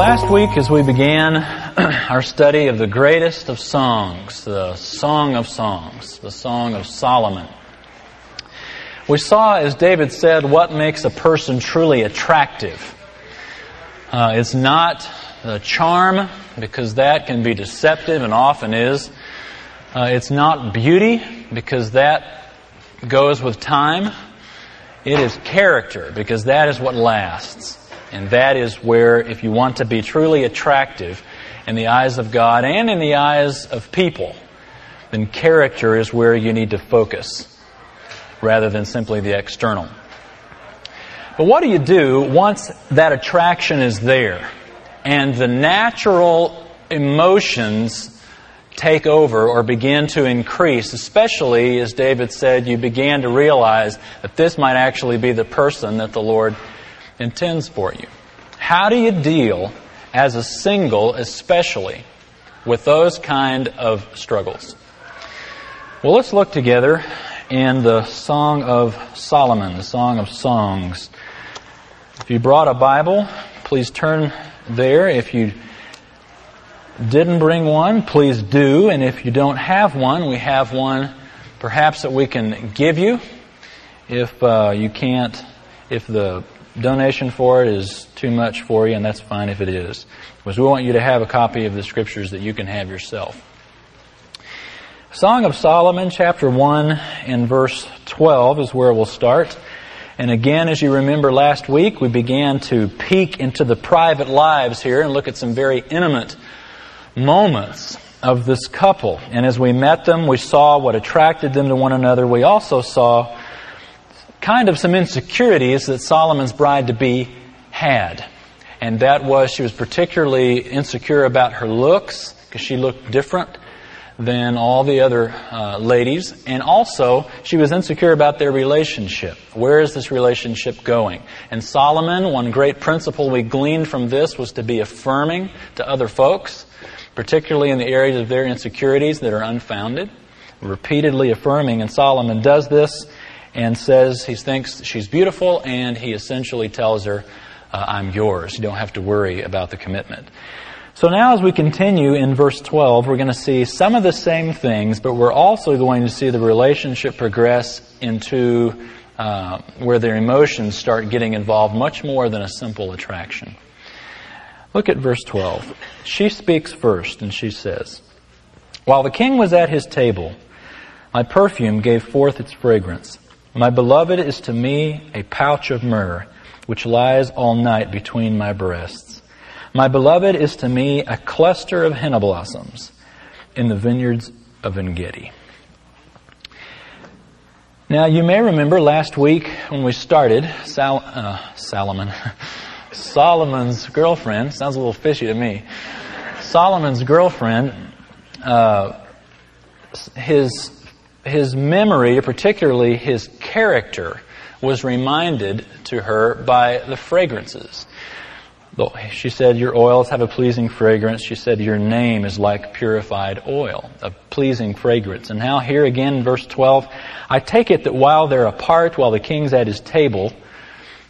last week, as we began our study of the greatest of songs, the Song of Songs, the Song of Solomon, we saw, as David said, what makes a person truly attractive. Uh, it's not the charm, because that can be deceptive and often is. Uh, it's not beauty, because that goes with time. It is character, because that is what lasts. And that is where, if you want to be truly attractive in the eyes of God and in the eyes of people, then character is where you need to focus rather than simply the external. But what do you do once that attraction is there and the natural emotions take over or begin to increase, especially as David said, you began to realize that this might actually be the person that the Lord intends for you. How do you deal as a single, especially, with those kind of struggles? Well, let's look together in the Song of Solomon, the Song of Songs. If you brought a Bible, please turn there. If you didn't bring one, please do. And if you don't have one, we have one perhaps that we can give you. If uh, you can't, if the donation for it is too much for you, and that's fine if it is. Because we want you to have a copy of the scriptures that you can have yourself. Song of Solomon, chapter 1 and verse 12 is where we'll start. And again, as you remember last week, we began to peek into the private lives here and look at some very intimate moments of this couple. And as we met them, we saw what attracted them to one another. We also saw kind of some insecurities that Solomon's bride to be had. And that was she was particularly insecure about her looks because she looked different than all the other uh, ladies. And also, she was insecure about their relationship. Where is this relationship going? And Solomon, one great principle we gleaned from this was to be affirming to other folks, particularly in the areas of their insecurities that are unfounded. Repeatedly affirming. And Solomon does this and says he thinks she's beautiful, and he essentially tells her, uh, I'm yours. You don't have to worry about the commitment. So now, as we continue in verse 12, we're going to see some of the same things, but we're also going to see the relationship progress into uh, where their emotions start getting involved much more than a simple attraction. Look at verse 12. She speaks first, and she says, While the king was at his table, my perfume gave forth its fragrance. My beloved is to me a pouch of myrrh, which lies all night between my breasts. My beloved is to me a cluster of henna blossoms in the vineyards of Engedi. Now, you may remember last week when we started, Sal, uh, Solomon, Solomon's girlfriend, sounds a little fishy to me. Solomon's girlfriend, uh, his his memory, particularly his character, was reminded to her by the fragrances. She said, Your oils have a pleasing fragrance. She said, Your name is like purified oil, a pleasing fragrance. And now, here again verse 12, I take it that while they're apart, while the king's at his table,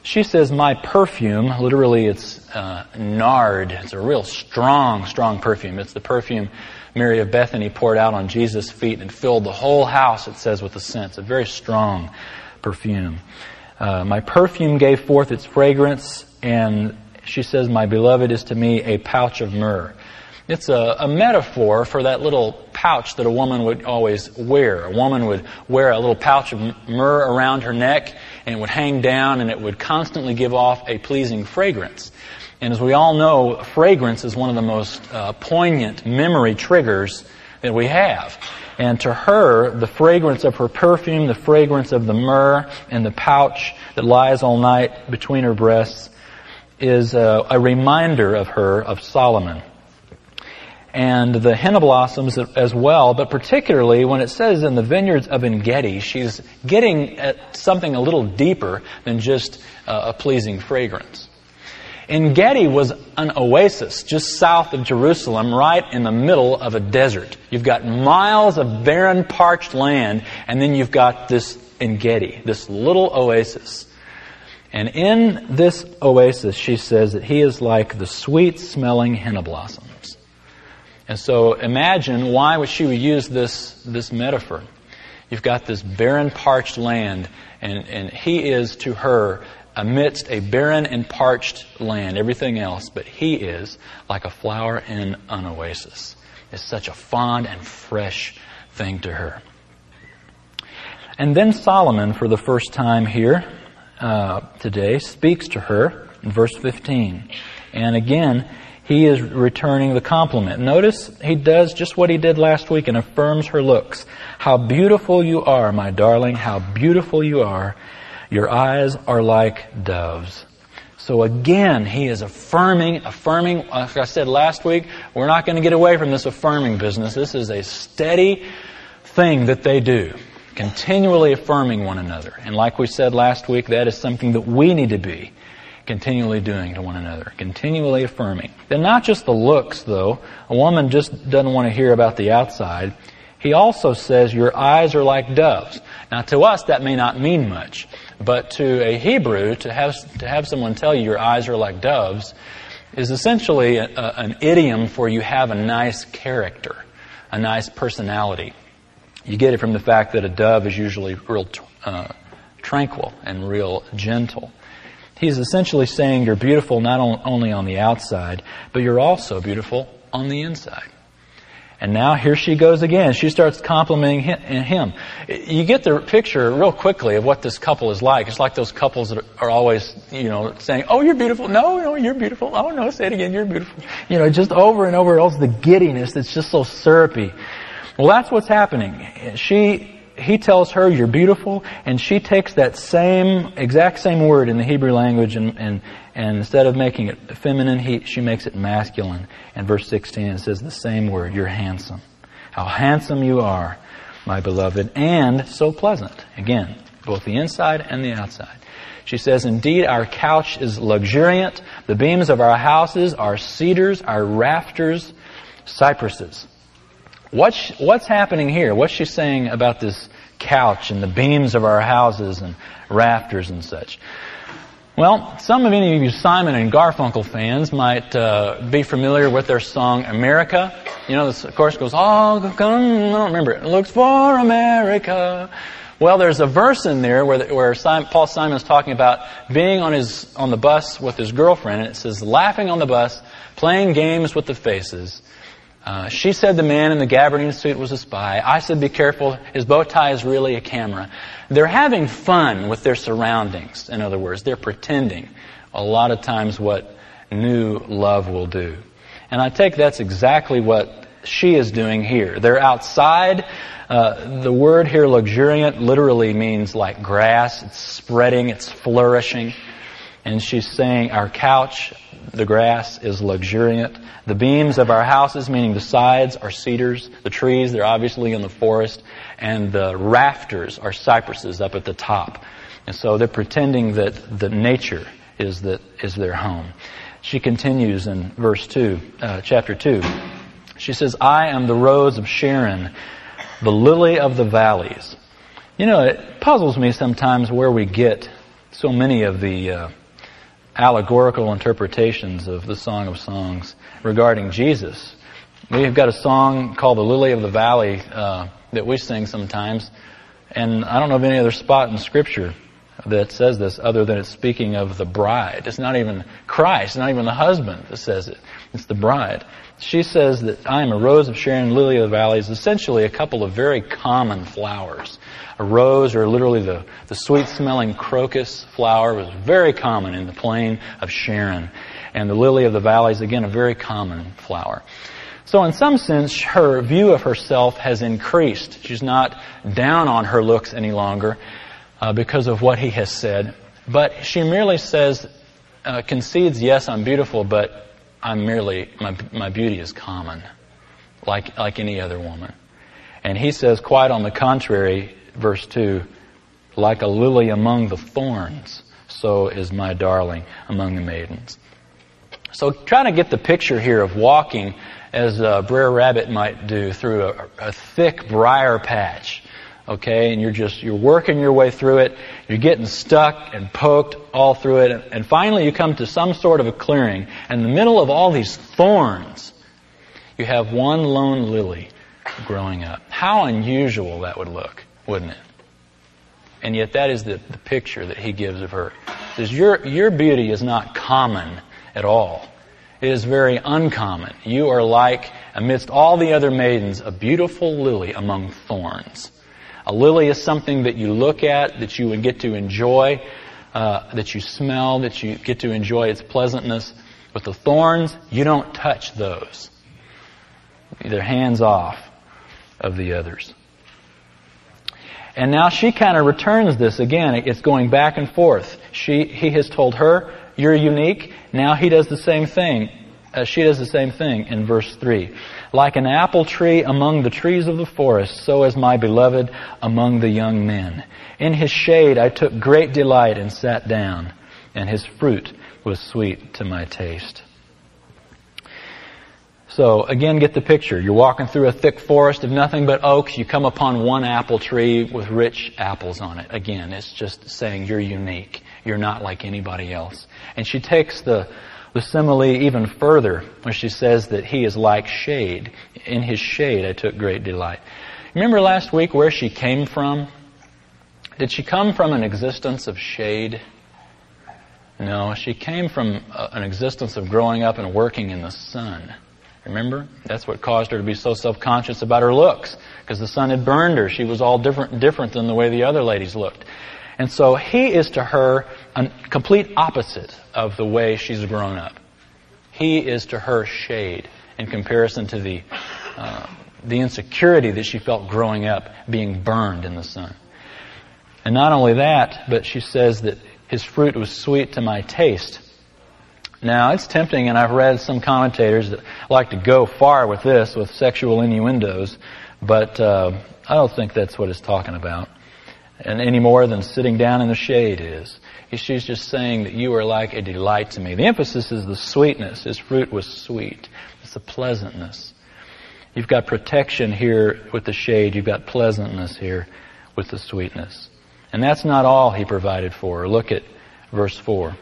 she says, My perfume, literally it's uh, nard. It's a real strong, strong perfume. It's the perfume Mary of Bethany poured out on Jesus' feet and filled the whole house, it says, with the scent. A very strong perfume. Uh, my perfume gave forth its fragrance, and she says, My beloved is to me a pouch of myrrh. It's a, a, metaphor for that little pouch that a woman would always wear. A woman would wear a little pouch of myrrh around her neck, and it would hang down, and it would constantly give off a pleasing fragrance. And as we all know, fragrance is one of the most uh, poignant memory triggers that we have. And to her, the fragrance of her perfume, the fragrance of the myrrh, and the pouch that lies all night between her breasts is a, a reminder of her, of Solomon. And the henna blossoms as well, but particularly when it says in the vineyards of Engedi, she's getting at something a little deeper than just uh, a pleasing fragrance. Engedi was an oasis just south of Jerusalem, right in the middle of a desert. You've got miles of barren, parched land, and then you've got this Engedi, this little oasis. And in this oasis, she says that he is like the sweet smelling henna blossoms. And so imagine why would she use this, this metaphor. You've got this barren, parched land, and, and he is to her amidst a barren and parched land, everything else, but he is like a flower in an oasis. It's such a fond and fresh thing to her. And then Solomon, for the first time here uh, today, speaks to her in verse 15. And again, he is returning the compliment. Notice he does just what he did last week and affirms her looks. How beautiful you are, my darling. How beautiful you are. Your eyes are like doves. So again, he is affirming, affirming, like I said last week, we're not going to get away from this affirming business. This is a steady thing that they do continually affirming one another. And like we said last week, that is something that we need to be continually doing to one another, continually affirming. Then not just the looks, though. A woman just doesn't want to hear about the outside. He also says, Your eyes are like doves. Now, to us, that may not mean much, but to a Hebrew, to have, to have someone tell you your eyes are like doves is essentially a, a, an idiom for you have a nice character, a nice personality. You get it from the fact that a dove is usually real uh, tranquil and real gentle. He's essentially saying you're beautiful not only on the outside, but you're also beautiful on the inside. And now here she goes again. She starts complimenting him. You get the picture real quickly of what this couple is like. It's like those couples that are always, you know, saying, "Oh, you're beautiful." No, no, you're beautiful. Oh no, say it again. You're beautiful. You know, just over and over. Also the giddiness that's just so syrupy. Well, that's what's happening. She, he tells her, you're beautiful, and she takes that same, exact same word in the Hebrew language and, and, and instead of making it feminine, he, she makes it masculine. And verse 16, it says the same word, you're handsome. How handsome you are, my beloved, and so pleasant. Again, both the inside and the outside. She says, Indeed, our couch is luxuriant. The beams of our houses are cedars, our rafters, cypresses. What's, what's happening here? What's she saying about this couch and the beams of our houses and rafters and such? Well, some of any of you Simon and Garfunkel fans might uh, be familiar with their song America. You know, this of course goes, oh, I don't remember it. Looks for America. Well, there's a verse in there where, where Simon, Paul Simon is talking about being on his on the bus with his girlfriend, and it says, laughing on the bus, playing games with the faces, uh, she said the man in the gabardine suit was a spy. I said, be careful, his bow tie is really a camera. They're having fun with their surroundings, in other words. They're pretending a lot of times what new love will do. And I take that's exactly what she is doing here. They're outside. Uh, the word here, luxuriant, literally means like grass. It's spreading, it's flourishing. And she's saying, our couch, the grass is luxuriant. The beams of our houses, meaning the sides, are cedars. The trees, they're obviously in the forest. And the rafters are cypresses up at the top. And so they're pretending that the nature is, that, is their home. She continues in verse 2, uh, chapter 2. She says, I am the rose of Sharon, the lily of the valleys. You know, it puzzles me sometimes where we get so many of the uh, allegorical interpretations of the Song of Songs regarding Jesus. We've got a song called The Lily of the Valley uh, that we sing sometimes, and I don't know of any other spot in Scripture that says this other than it's speaking of the bride. It's not even Christ, not even the husband that says it. It's the bride. She says that I am a rose of Sharon, lily of the valley is essentially a couple of very common flowers. A rose, or literally the, the sweet smelling crocus flower, was very common in the plain of Sharon. And the lily of the valley is again a very common flower. So in some sense, her view of herself has increased. She's not down on her looks any longer uh, because of what he has said. But she merely says, uh, concedes, yes, I'm beautiful, but I'm merely, my, my beauty is common, like, like any other woman. And he says, quite on the contrary, verse 2, like a lily among the thorns, so is my darling among the maidens. So trying to get the picture here of walking as a Brer Rabbit might do through a, a thick briar patch okay, and you're just, you're working your way through it, you're getting stuck and poked all through it, and finally you come to some sort of a clearing, and in the middle of all these thorns, you have one lone lily growing up. How unusual that would look, wouldn't it? And yet that is the, the picture that he gives of her. He says, your, your beauty is not common at all. It is very uncommon. You are like, amidst all the other maidens, a beautiful lily among thorns. A lily is something that you look at, that you would get to enjoy, uh, that you smell, that you get to enjoy its pleasantness. But the thorns, you don't touch those. They're hands off of the others. And now she kind of returns this again. It's going back and forth. She, he has told her, you're unique. Now he does the same thing. Uh, she does the same thing in verse 3. Like an apple tree among the trees of the forest, so is my beloved among the young men. In his shade I took great delight and sat down, and his fruit was sweet to my taste. So again, get the picture. You're walking through a thick forest of nothing but oaks. You come upon one apple tree with rich apples on it. Again, it's just saying you're unique. You're not like anybody else. And she takes the, the simile even further when she says that he is like shade. In his shade I took great delight. Remember last week where she came from? Did she come from an existence of shade? No, she came from uh, an existence of growing up and working in the sun. Remember? That's what caused her to be so self-conscious about her looks. Because the sun had burned her. She was all different, different than the way the other ladies looked. And so he is to her a complete opposite of the way she's grown up. He is to her shade in comparison to the, uh, the insecurity that she felt growing up being burned in the sun. And not only that, but she says that his fruit was sweet to my taste. Now, it's tempting, and I've read some commentators that like to go far with this, with sexual innuendos, but uh, I don't think that's what it's talking about. And any more than sitting down in the shade is. She's just saying that you are like a delight to me. The emphasis is the sweetness. His fruit was sweet. It's the pleasantness. You've got protection here with the shade. You've got pleasantness here with the sweetness. And that's not all he provided for. Look at verse 4.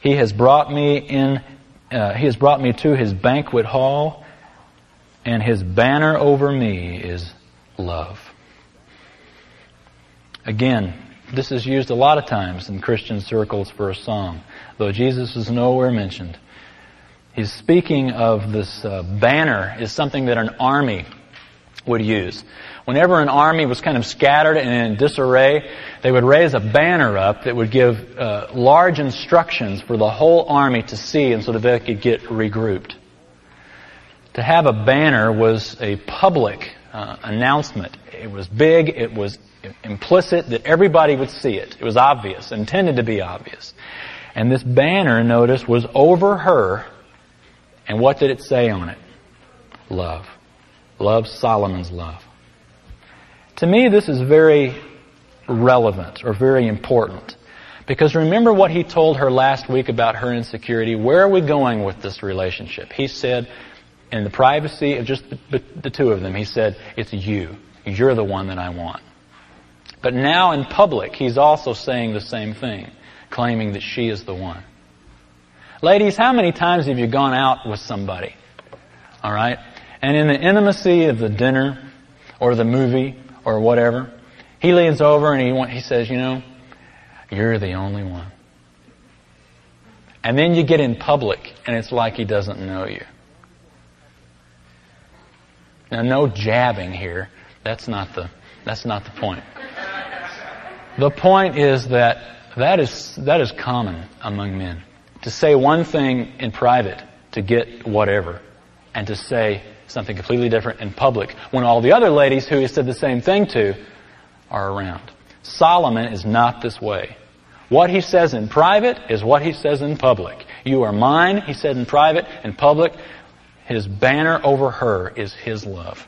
He has brought me in, uh, he has brought me to his banquet hall, and his banner over me is love. Again, this is used a lot of times in Christian circles for a song, though Jesus is nowhere mentioned. He's speaking of this uh, banner is something that an army would use. Whenever an army was kind of scattered and in disarray, they would raise a banner up that would give uh, large instructions for the whole army to see and so that they could get regrouped. To have a banner was a public uh, announcement. It was big, it was implicit that everybody would see it. It was obvious, intended to be obvious. And this banner, notice, was over her. And what did it say on it? Love. Love, Solomon's love. To me, this is very relevant or very important. Because remember what he told her last week about her insecurity? Where are we going with this relationship? He said, in the privacy of just the, the two of them, he said, it's you. You're the one that I want. But now in public, he's also saying the same thing, claiming that she is the one. Ladies, how many times have you gone out with somebody? Alright? And in the intimacy of the dinner, or the movie, or whatever, he leans over and he, he says, you know, you're the only one. And then you get in public and it's like he doesn't know you. Now no jabbing here. That's not the, that's not the point. The point is that that is, that is common among men. To say one thing in private to get whatever, and to say something completely different in public when all the other ladies who he said the same thing to are around. Solomon is not this way. What he says in private is what he says in public. You are mine, he said in private. In public, his banner over her is his love.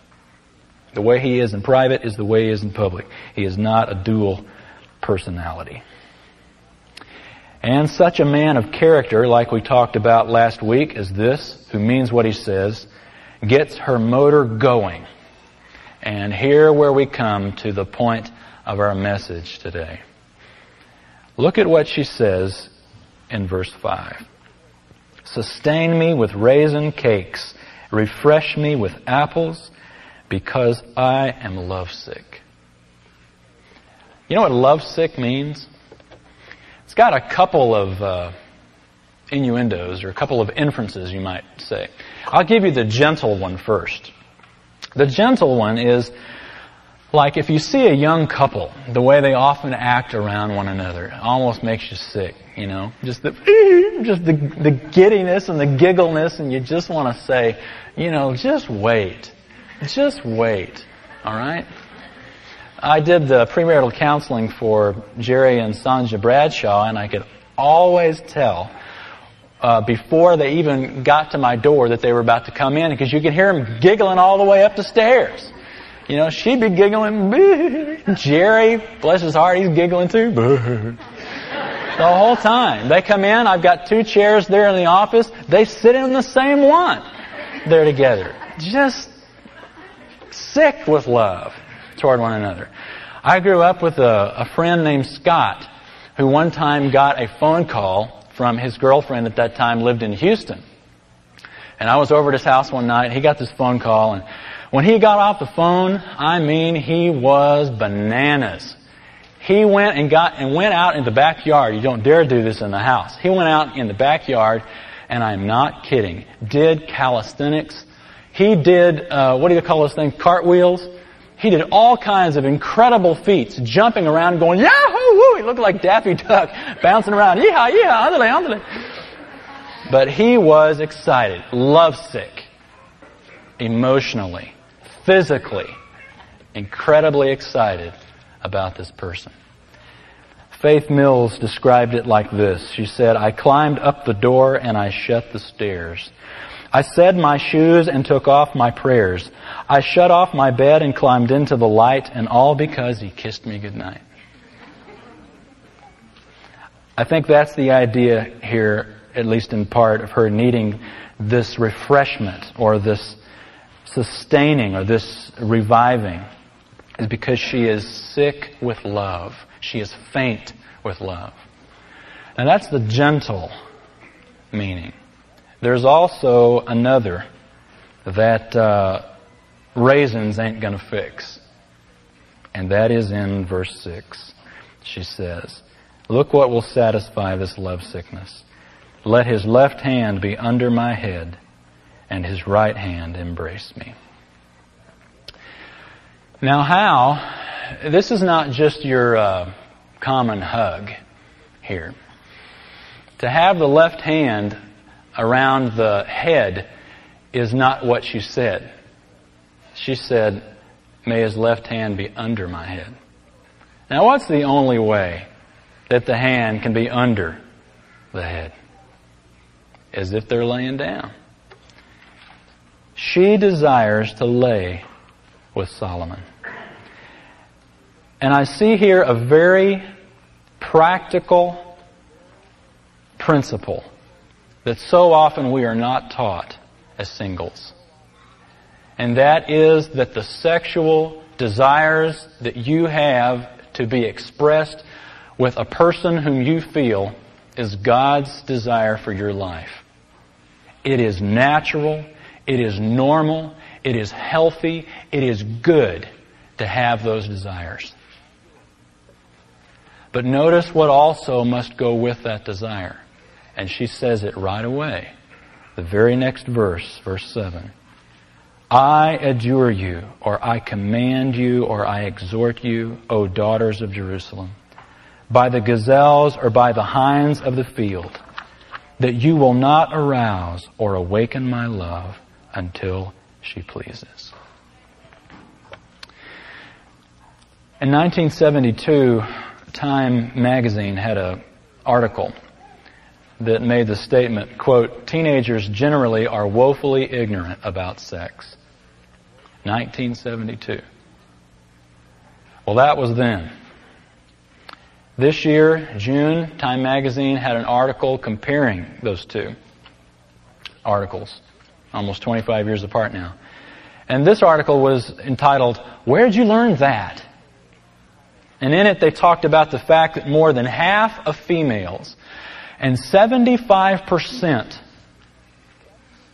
The way he is in private is the way he is in public. He is not a dual personality. And such a man of character, like we talked about last week, as this, who means what he says, gets her motor going. And here where we come to the point of our message today. Look at what she says in verse 5. Sustain me with raisin cakes, refresh me with apples, because I am lovesick. You know what lovesick means? It's got a couple of uh, innuendos or a couple of inferences, you might say. I'll give you the gentle one first. The gentle one is like if you see a young couple, the way they often act around one another almost makes you sick, you know? Just the, just the, the giddiness and the giggleness and you just want to say, you know, just wait. Just wait. Alright? I did the premarital counseling for Jerry and Sanja Bradshaw and I could always tell uh, before they even got to my door that they were about to come in because you could hear them giggling all the way up the stairs. You know, she'd be giggling. Jerry, bless his heart, he's giggling too. the whole time. They come in, I've got two chairs there in the office. They sit in the same one. They're together. Just sick with love toward one another. I grew up with a, a friend named Scott who one time got a phone call from his girlfriend at that time lived in Houston. And I was over at his house one night. He got this phone call and when he got off the phone, I mean, he was bananas. He went and got, and went out in the backyard. You don't dare do this in the house. He went out in the backyard, and I'm not kidding, did calisthenics. He did, uh, what do you call those things? Cartwheels. He did all kinds of incredible feats, jumping around, going, yahoo, woo! He looked like Daffy Duck, bouncing around, yeehaw, yeehaw, andale, andale. But he was excited, lovesick, emotionally physically incredibly excited about this person. Faith Mills described it like this. She said, I climbed up the door and I shut the stairs. I said my shoes and took off my prayers. I shut off my bed and climbed into the light and all because he kissed me goodnight. I think that's the idea here, at least in part, of her needing this refreshment or this sustaining or this reviving is because she is sick with love. She is faint with love. And that's the gentle meaning. There's also another that uh, raisins ain't going to fix. And that is in verse 6. She says, Look what will satisfy this love sickness. Let his left hand be under my head and his right hand embrace me. Now, how? This is not just your uh, common hug here. To have the left hand around the head is not what she said. She said, May his left hand be under my head. Now, what's the only way that the hand can be under the head? As if they're laying down. She desires to lay with Solomon. And I see here a very practical principle that so often we are not taught as singles. And that is that the sexual desires that you have to be expressed with a person whom you feel is God's desire for your life. It is natural. It is normal. It is healthy. It is good to have those desires. But notice what also must go with that desire. And she says it right away. The very next verse, verse 7. I adjure you, or I command you, or I exhort you, O daughters of Jerusalem, by the gazelles or by the hinds of the field, that you will not arouse or awaken my love until she pleases. In 1972, Time magazine had an article that made the statement, quote, teenagers generally are woefully ignorant about sex. 1972. Well, that was then. This year, June, Time magazine had an article comparing those two articles almost 25 years apart now. And this article was entitled, Where'd You Learn That? And in it they talked about the fact that more than half of females and 75%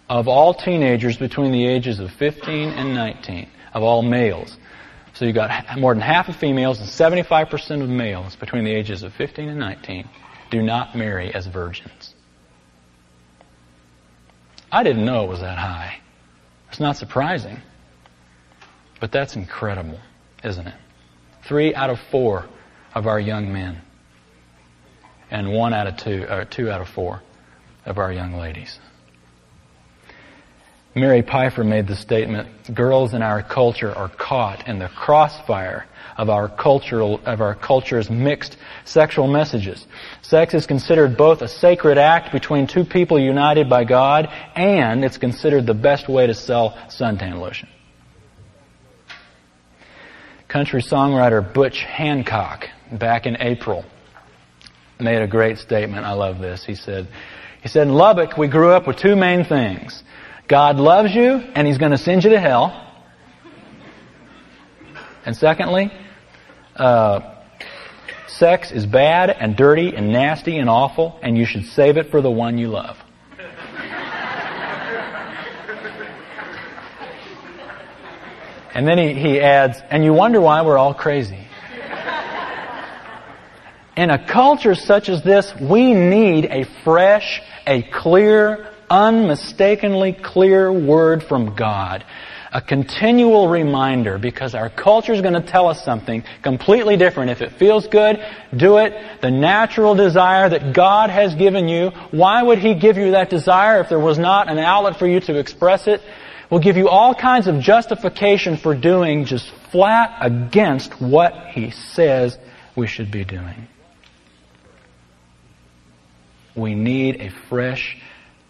of all teenagers between the ages of 15 and 19, of all males. So you've got more than half of females and 75% of males between the ages of 15 and 19 do not marry as virgins. I didn't know it was that high. It's not surprising. But that's incredible, isn't it? Three out of four of our young men, and one out of two, or two out of four of our young ladies. Mary Pipher made the statement, girls in our culture are caught in the crossfire of our cultural, of our culture's mixed sexual messages. Sex is considered both a sacred act between two people united by God, and it's considered the best way to sell suntan lotion. Country songwriter Butch Hancock, back in April, made a great statement. I love this. He said, he said, in Lubbock, we grew up with two main things. God loves you, and He's going to send you to hell. And secondly, uh, sex is bad and dirty and nasty and awful, and you should save it for the one you love. and then he, he adds, and you wonder why we're all crazy. In a culture such as this, we need a fresh, a clear, unmistakably clear word from God. A continual reminder because our culture is going to tell us something completely different. If it feels good, do it. The natural desire that God has given you, why would He give you that desire if there was not an outlet for you to express it? Will give you all kinds of justification for doing just flat against what He says we should be doing. We need a fresh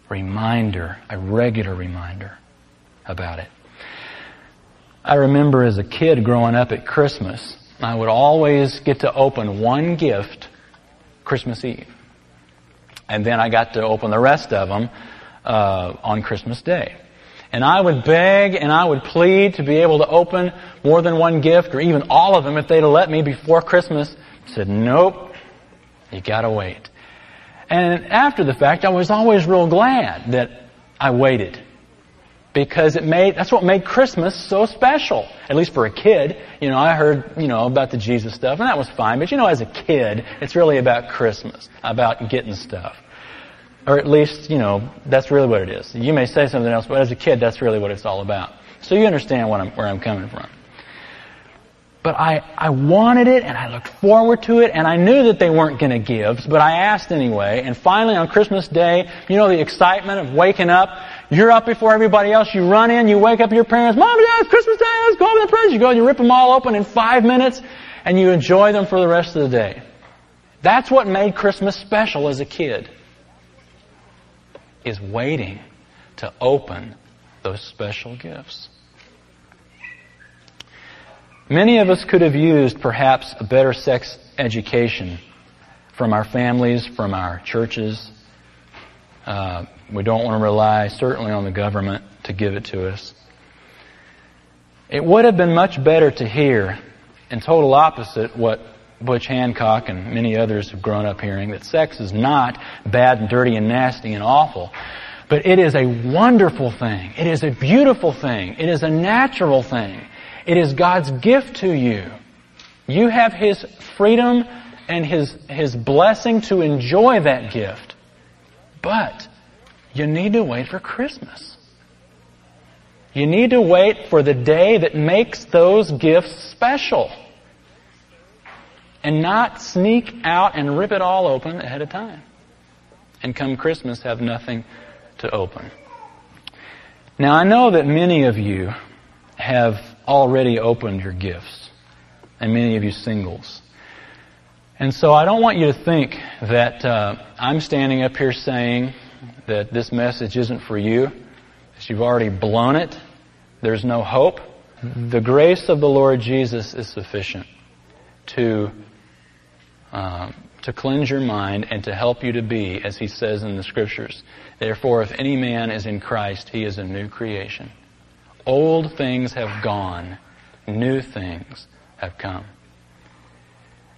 reminder, a regular reminder about it. I remember as a kid growing up at Christmas, I would always get to open one gift Christmas Eve. And then I got to open the rest of them uh, on Christmas Day. And I would beg and I would plead to be able to open more than one gift or even all of them if they'd let me before Christmas. I said, nope, you gotta wait. And after the fact, I was always real glad that I waited. Because it made, that's what made Christmas so special. At least for a kid. You know, I heard, you know, about the Jesus stuff, and that was fine. But you know, as a kid, it's really about Christmas. About getting stuff. Or at least, you know, that's really what it is. You may say something else, but as a kid, that's really what it's all about. So you understand I'm, where I'm coming from. But I, I wanted it and I looked forward to it and I knew that they weren't going to give, but I asked anyway. And finally on Christmas Day, you know the excitement of waking up. You're up before everybody else. You run in, you wake up your parents. Mom, Dad, it's Christmas Day. Let's go open the presents. You go and you rip them all open in five minutes and you enjoy them for the rest of the day. That's what made Christmas special as a kid. Is waiting to open those special gifts. Many of us could have used perhaps a better sex education from our families, from our churches. Uh, we don't want to rely certainly on the government to give it to us. It would have been much better to hear, in total opposite what Butch Hancock and many others have grown up hearing, that sex is not bad and dirty and nasty and awful. But it is a wonderful thing. It is a beautiful thing. It is a natural thing. It is God's gift to you. You have His freedom and His, His blessing to enjoy that gift. But you need to wait for Christmas. You need to wait for the day that makes those gifts special. And not sneak out and rip it all open ahead of time. And come Christmas have nothing to open. Now I know that many of you have already opened your gifts, and many of you singles. And so I don't want you to think that uh, I'm standing up here saying that this message isn't for you, that you've already blown it, there's no hope. The grace of the Lord Jesus is sufficient to uh, to cleanse your mind and to help you to be, as he says in the scriptures. Therefore, if any man is in Christ, he is a new creation. Old things have gone. New things have come.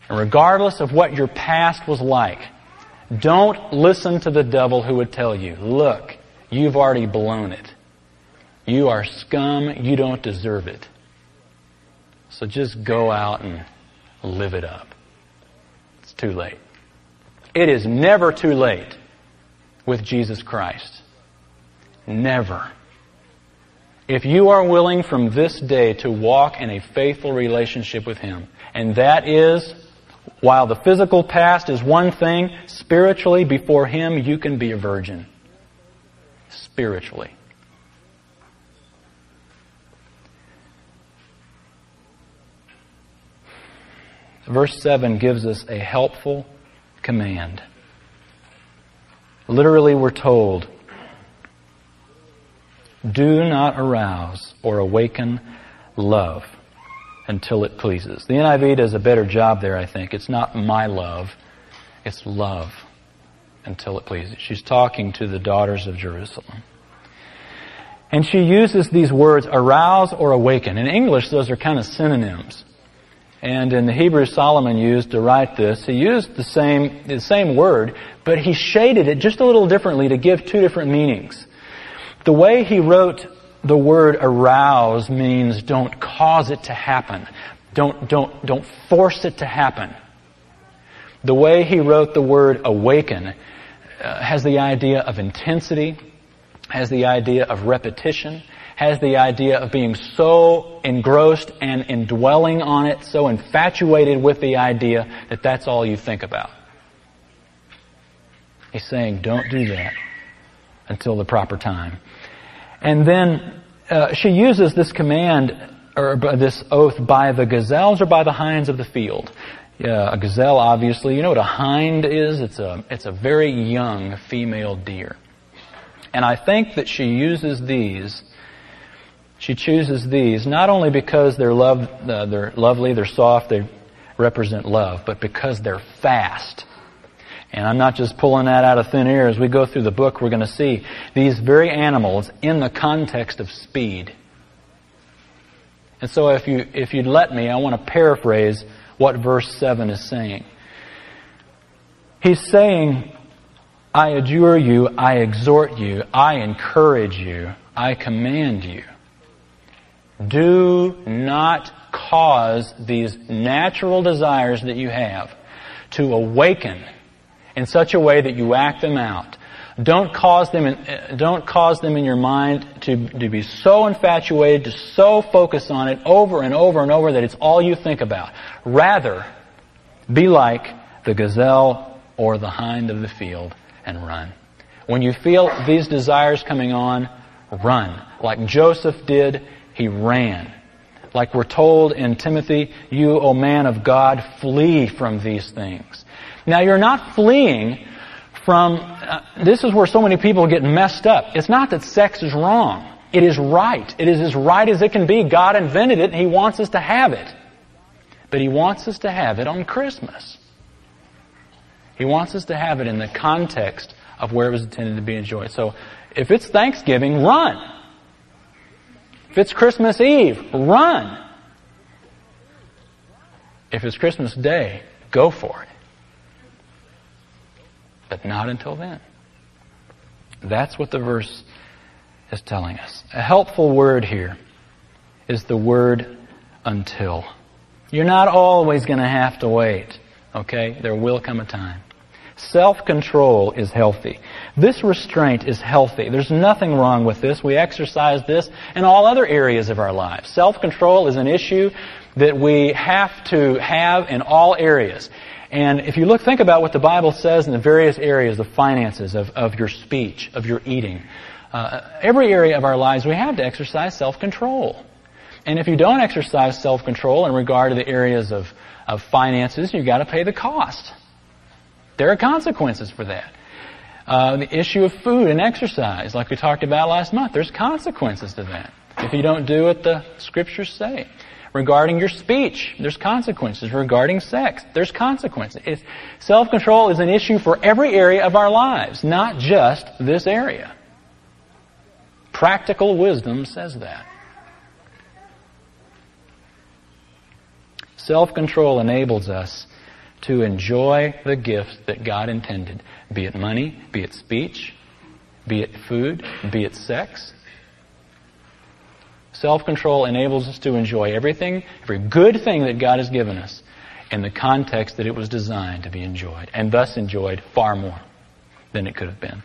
And regardless of what your past was like, don't listen to the devil who would tell you, look, you've already blown it. You are scum. You don't deserve it. So just go out and live it up. It's too late. It is never too late with Jesus Christ. Never. If you are willing from this day to walk in a faithful relationship with Him, and that is, while the physical past is one thing, spiritually before Him you can be a virgin. Spiritually. Verse 7 gives us a helpful command. Literally, we're told, do not arouse or awaken love until it pleases. The NIV does a better job there, I think. It's not my love, it's love until it pleases. She's talking to the daughters of Jerusalem. And she uses these words, arouse or awaken. In English, those are kind of synonyms. And in the Hebrew Solomon used to write this, he used the same, the same word, but he shaded it just a little differently to give two different meanings. The way he wrote the word arouse means don't cause it to happen. Don't, don't, don't force it to happen. The way he wrote the word awaken uh, has the idea of intensity, has the idea of repetition, has the idea of being so engrossed and indwelling on it, so infatuated with the idea that that's all you think about. He's saying, don't do that until the proper time. And then uh, she uses this command or this oath by the gazelles or by the hinds of the field. a gazelle, obviously, you know what a hind is? It's a it's a very young female deer. And I think that she uses these she chooses these not only because they're, love, uh, they're lovely, they're soft, they represent love, but because they're fast. And I'm not just pulling that out of thin air. As we go through the book, we're going to see these very animals in the context of speed. And so if you, if you'd let me, I want to paraphrase what verse 7 is saying. He's saying, I adjure you, I exhort you, I encourage you, I command you. Do not cause these natural desires that you have to awaken in such a way that you act them out. Don't cause them in, don't cause them in your mind to, to be so infatuated, to so focus on it over and over and over that it's all you think about. Rather, be like the gazelle or the hind of the field and run. When you feel these desires coming on, run. Like Joseph did he ran. Like we're told in Timothy, you, O man of God, flee from these things. Now you're not fleeing from, uh, this is where so many people get messed up. It's not that sex is wrong. It is right. It is as right as it can be. God invented it and He wants us to have it. But He wants us to have it on Christmas. He wants us to have it in the context of where it was intended to be enjoyed. So if it's Thanksgiving, run. If it's Christmas Eve, run. If it's Christmas Day, go for it. But not until then. That's what the verse is telling us. A helpful word here is the word until. You're not always going to have to wait. Okay? There will come a time. Self-control is healthy. This restraint is healthy. There's nothing wrong with this. We exercise this in all other areas of our lives. Self-control is an issue that we have to have in all areas. And if you look, think about what the Bible says in the various areas of finances, of, of your speech, of your eating. Uh, every area of our lives, we have to exercise self-control. And if you don't exercise self-control in regard to the areas of, of finances, you've got to pay the cost. There are consequences for that. Uh, the issue of food and exercise, like we talked about last month, there's consequences to that. If you don't do what the scriptures say. Regarding your speech, there's consequences. Regarding sex, there's consequences. It's, self-control is an issue for every area of our lives, not just this area. Practical wisdom says that. Self-control enables us to enjoy the gifts that God intended, be it money, be it speech, be it food, be it sex, Self control enables us to enjoy everything, every good thing that God has given us in the context that it was designed to be enjoyed, and thus enjoyed far more than it could have been.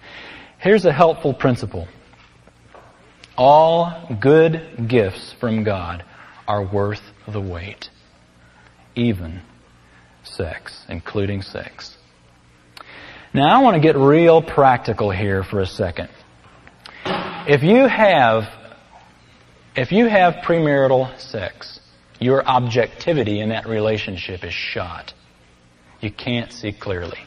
Here's a helpful principle. All good gifts from God are worth the wait, even sex, including sex. Now I want to get real practical here for a second. If you have if you have premarital sex, your objectivity in that relationship is shot. You can't see clearly.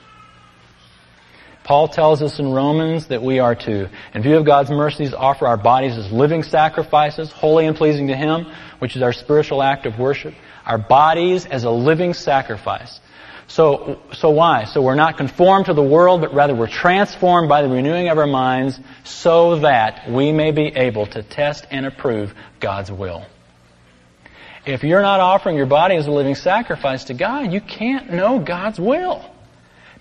Paul tells us in Romans that we are to, in view of God's mercies, offer our bodies as living sacrifices, holy and pleasing to Him, which is our spiritual act of worship. Our bodies as a living sacrifice. So, so why? So we're not conformed to the world, but rather we're transformed by the renewing of our minds so that we may be able to test and approve God's will. If you're not offering your body as a living sacrifice to God, you can't know God's will.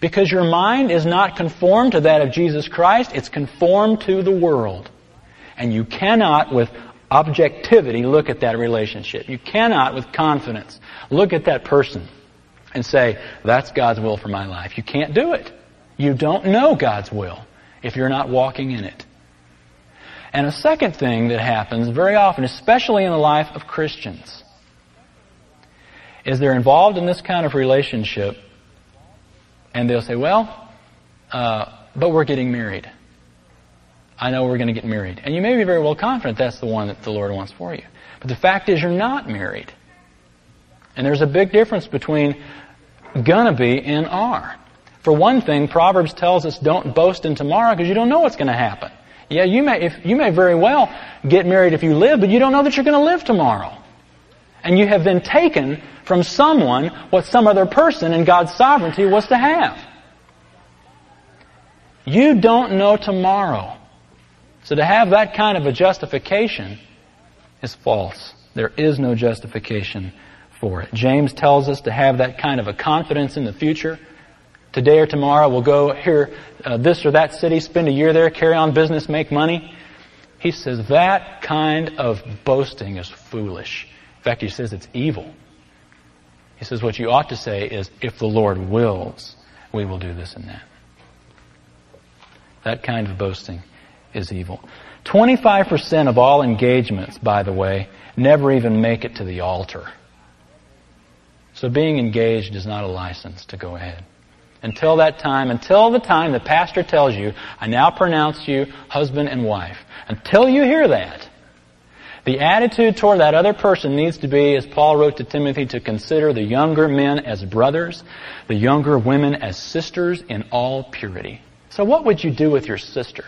Because your mind is not conformed to that of Jesus Christ, it's conformed to the world. And you cannot, with objectivity, look at that relationship. You cannot, with confidence, look at that person and say, that's God's will for my life. You can't do it. You don't know God's will if you're not walking in it. And a second thing that happens very often, especially in the life of Christians, is they're involved in this kind of relationship and they'll say, well, uh, but we're getting married. I know we're going to get married. And you may be very well confident that's the one that the Lord wants for you. But the fact is you're not married. And there's a big difference between gonna be and are. For one thing, Proverbs tells us don't boast in tomorrow because you don't know what's going to happen. Yeah, you may, if, you may very well get married if you live, but you don't know that you're going to live tomorrow. And you have been taken from someone what some other person in God's sovereignty was to have. You don't know tomorrow. So to have that kind of a justification is false. There is no justification for it. James tells us to have that kind of a confidence in the future. Today or tomorrow we'll go here, uh, this or that city, spend a year there, carry on business, make money. He says that kind of boasting is foolish. In fact, he says it's evil. He says what you ought to say is, if the Lord wills, we will do this and that. That kind of boasting is evil. 25% of all engagements, by the way, never even make it to the altar. So being engaged is not a license to go ahead. Until that time, until the time the pastor tells you, I now pronounce you husband and wife. Until you hear that, the attitude toward that other person needs to be, as Paul wrote to Timothy, to consider the younger men as brothers, the younger women as sisters in all purity. So what would you do with your sister?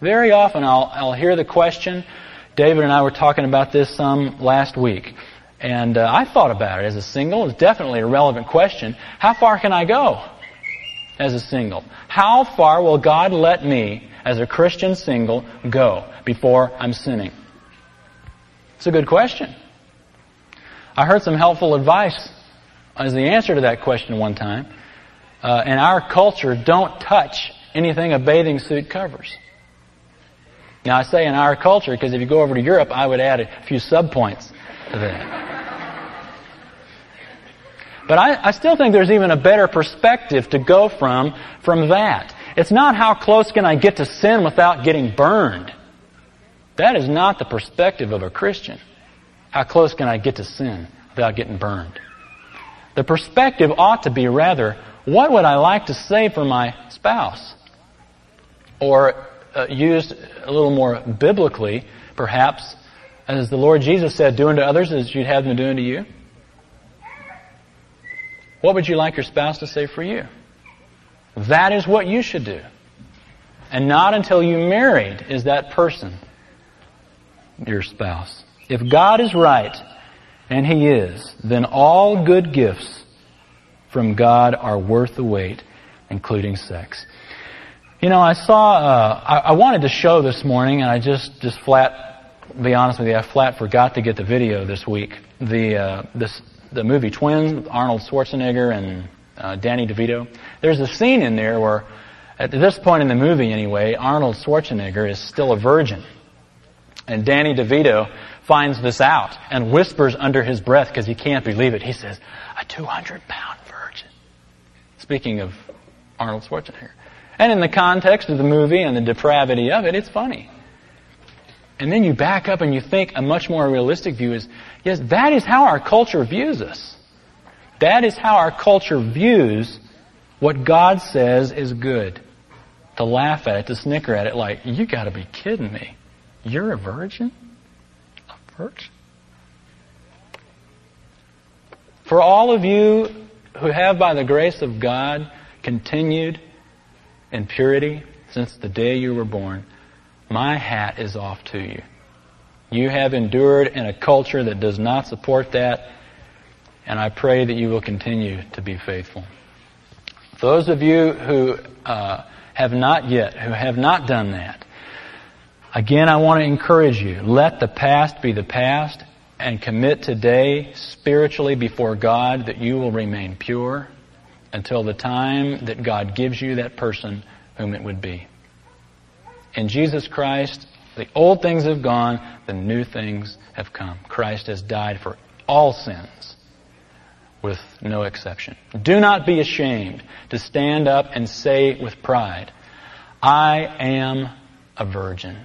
Very often I'll, I'll hear the question, David and I were talking about this some last week, and uh, I thought about it as a single. It's definitely a relevant question. How far can I go as a single? How far will God let me as a Christian single go before I'm sinning? It's a good question. I heard some helpful advice as the answer to that question one time. Uh, in our culture, don't touch anything a bathing suit covers. Now I say in our culture because if you go over to Europe, I would add a few subpoints But I, I, still think there's even a better perspective to go from from that. It's not how close can I get to sin without getting burned. That is not the perspective of a Christian. How close can I get to sin without getting burned? The perspective ought to be rather, what would I like to say for my spouse? Or uh, used a little more biblically, perhaps, as the Lord Jesus said, do unto others as you'd have them do unto you. What would you like your spouse to say for you? That is what you should do. And not until you married is that person your spouse. If God is right, and He is, then all good gifts from God are worth the wait, including sex. You know, I saw, uh, I, I wanted to show this morning, and I just, just flat, be honest with you, I flat forgot to get the video this week. the uh, this the movie Twins Arnold Schwarzenegger and uh, Danny DeVito. There's a scene in there where, at this point in the movie anyway, Arnold Schwarzenegger is still a virgin, and Danny DeVito finds this out and whispers under his breath because he can't believe it. He says, "A 200 pound virgin." Speaking of Arnold Schwarzenegger. And in the context of the movie and the depravity of it, it's funny. And then you back up and you think a much more realistic view is, yes, that is how our culture views us. That is how our culture views what God says is good. To laugh at it, to snicker at it like, you gotta be kidding me. You're a virgin? A virgin? For all of you who have by the grace of God continued in purity since the day you were born, my hat is off to you. You have endured in a culture that does not support that, and I pray that you will continue to be faithful. Those of you who uh, have not yet, who have not done that, again, I want to encourage you. Let the past be the past and commit today spiritually before God that you will remain pure until the time that God gives you that person whom it would be. In Jesus Christ, the old things have gone, the new things have come. Christ has died for all sins, with no exception. Do not be ashamed to stand up and say with pride, I am a virgin,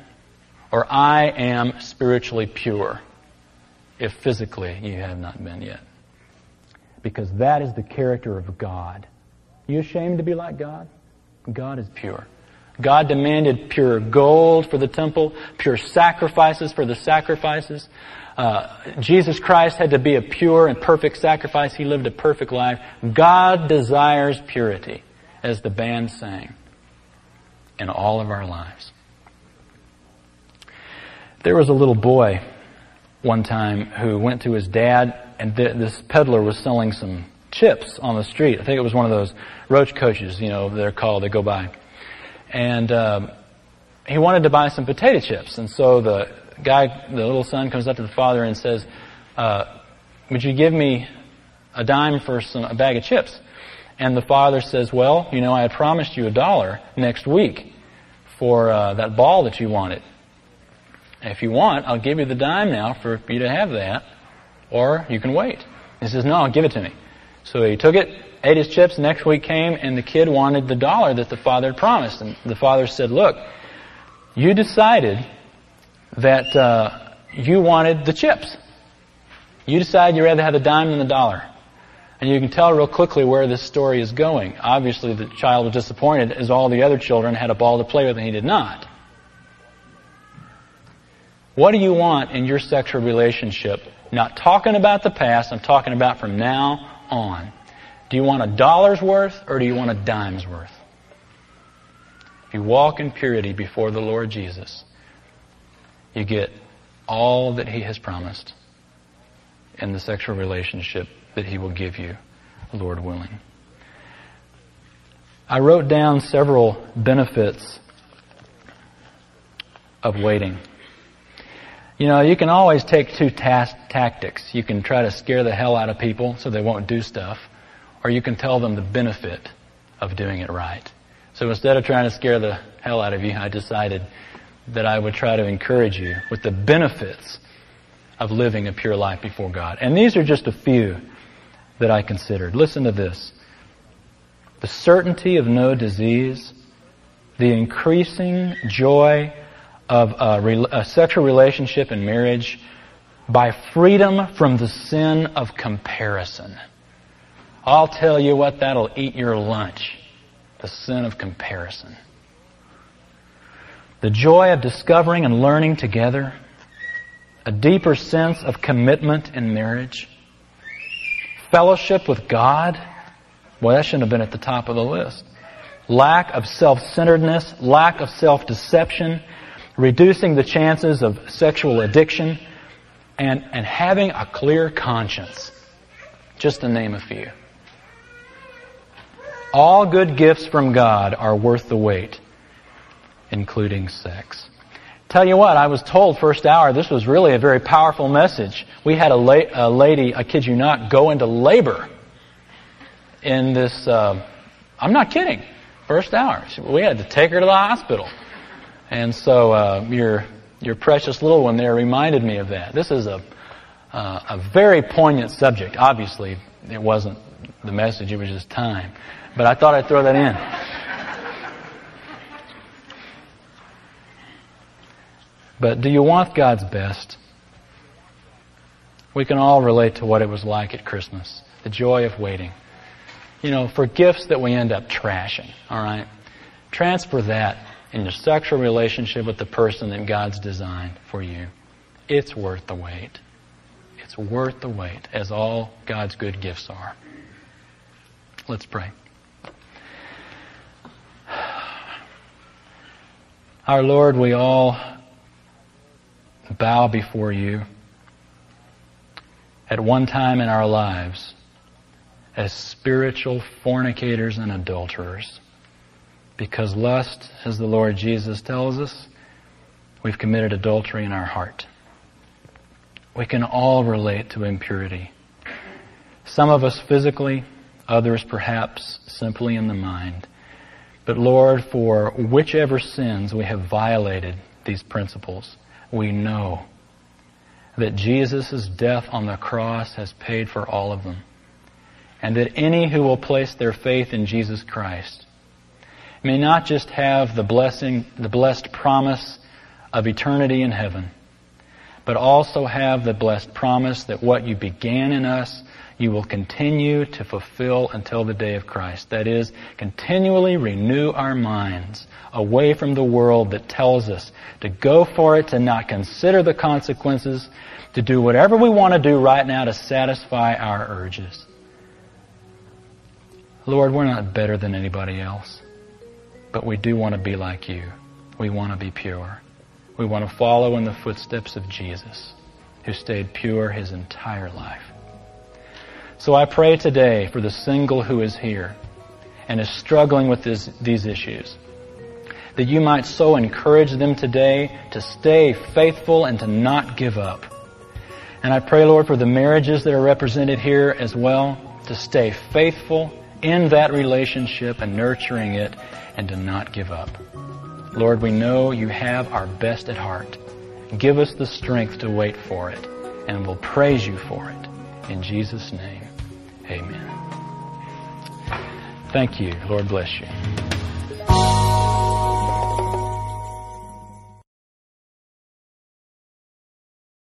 or I am spiritually pure, if physically you have not been yet. Because that is the character of God. You ashamed to be like God? God is pure. God demanded pure gold for the temple, pure sacrifices for the sacrifices. Uh, Jesus Christ had to be a pure and perfect sacrifice. He lived a perfect life. God desires purity, as the band sang, in all of our lives. There was a little boy one time who went to his dad, and th- this peddler was selling some chips on the street. I think it was one of those roach coaches, you know, they're called, they go by and um, he wanted to buy some potato chips. And so the guy, the little son, comes up to the father and says, uh, "Would you give me a dime for some a bag of chips?" And the father says, "Well, you know, I had promised you a dollar next week for uh, that ball that you wanted. if you want, I'll give you the dime now for you to have that, or you can wait." He says, "No, give it to me." So he took it, ate his chips. Next week came, and the kid wanted the dollar that the father had promised. And the father said, Look, you decided that uh, you wanted the chips. You decided you'd rather have the dime than the dollar. And you can tell real quickly where this story is going. Obviously, the child was disappointed as all the other children had a ball to play with and he did not. What do you want in your sexual relationship? Not talking about the past, I'm talking about from now on. Do you want a dollar's worth or do you want a dime's worth? If you walk in purity before the Lord Jesus, you get all that He has promised in the sexual relationship that He will give you, Lord willing. I wrote down several benefits of waiting. You know, you can always take two tactics. You can try to scare the hell out of people so they won't do stuff or you can tell them the benefit of doing it right. So instead of trying to scare the hell out of you, I decided that I would try to encourage you with the benefits of living a pure life before God. And these are just a few that I considered. Listen to this. The certainty of no disease, the increasing joy of a, a sexual relationship and marriage by freedom from the sin of comparison. I'll tell you what, that'll eat your lunch. The sin of comparison. The joy of discovering and learning together. A deeper sense of commitment in marriage. Fellowship with God. Boy, that shouldn't have been at the top of the list. Lack of self-centeredness, lack of self-deception, reducing the chances of sexual addiction, and, and having a clear conscience. Just to name a few. All good gifts from God are worth the wait, including sex. tell you what, I was told first hour this was really a very powerful message. We had a, la- a lady, I kid you not, go into labor in this, uh, I'm not kidding, first hour. We had to take her to the hospital. And so uh, your, your precious little one there reminded me of that. This is a, uh, a very poignant subject. Obviously, it wasn't the message, it was just time. But I thought I'd throw that in. But do you want God's best? We can all relate to what it was like at Christmas. The joy of waiting. You know, for gifts that we end up trashing, alright? Transfer that in your sexual relationship with the person that God's designed for you. It's worth the wait. It's worth the wait, as all God's good gifts are. Let's pray. Our Lord, we all bow before you at one time in our lives as spiritual fornicators and adulterers. Because lust, as the Lord Jesus tells us, we've committed adultery in our heart. We can all relate to impurity. Some of us physically, others perhaps simply in the mind. But Lord, for whichever sins we have violated these principles, we know that Jesus' death on the cross has paid for all of them. And that any who will place their faith in Jesus Christ may not just have the blessing, the blessed promise of eternity in heaven, but also have the blessed promise that what you began in us you will continue to fulfill until the day of Christ. That is, continually renew our minds away from the world that tells us to go for it, to not consider the consequences, to do whatever we want to do right now to satisfy our urges. Lord, we're not better than anybody else, but we do want to be like you. We want to be pure. We want to follow in the footsteps of Jesus, who stayed pure his entire life. So I pray today for the single who is here and is struggling with this, these issues. That you might so encourage them today to stay faithful and to not give up. And I pray, Lord, for the marriages that are represented here as well, to stay faithful in that relationship and nurturing it and to not give up. Lord, we know you have our best at heart. Give us the strength to wait for it, and we'll praise you for it. In Jesus' name. Amen. Thank you. Lord bless you.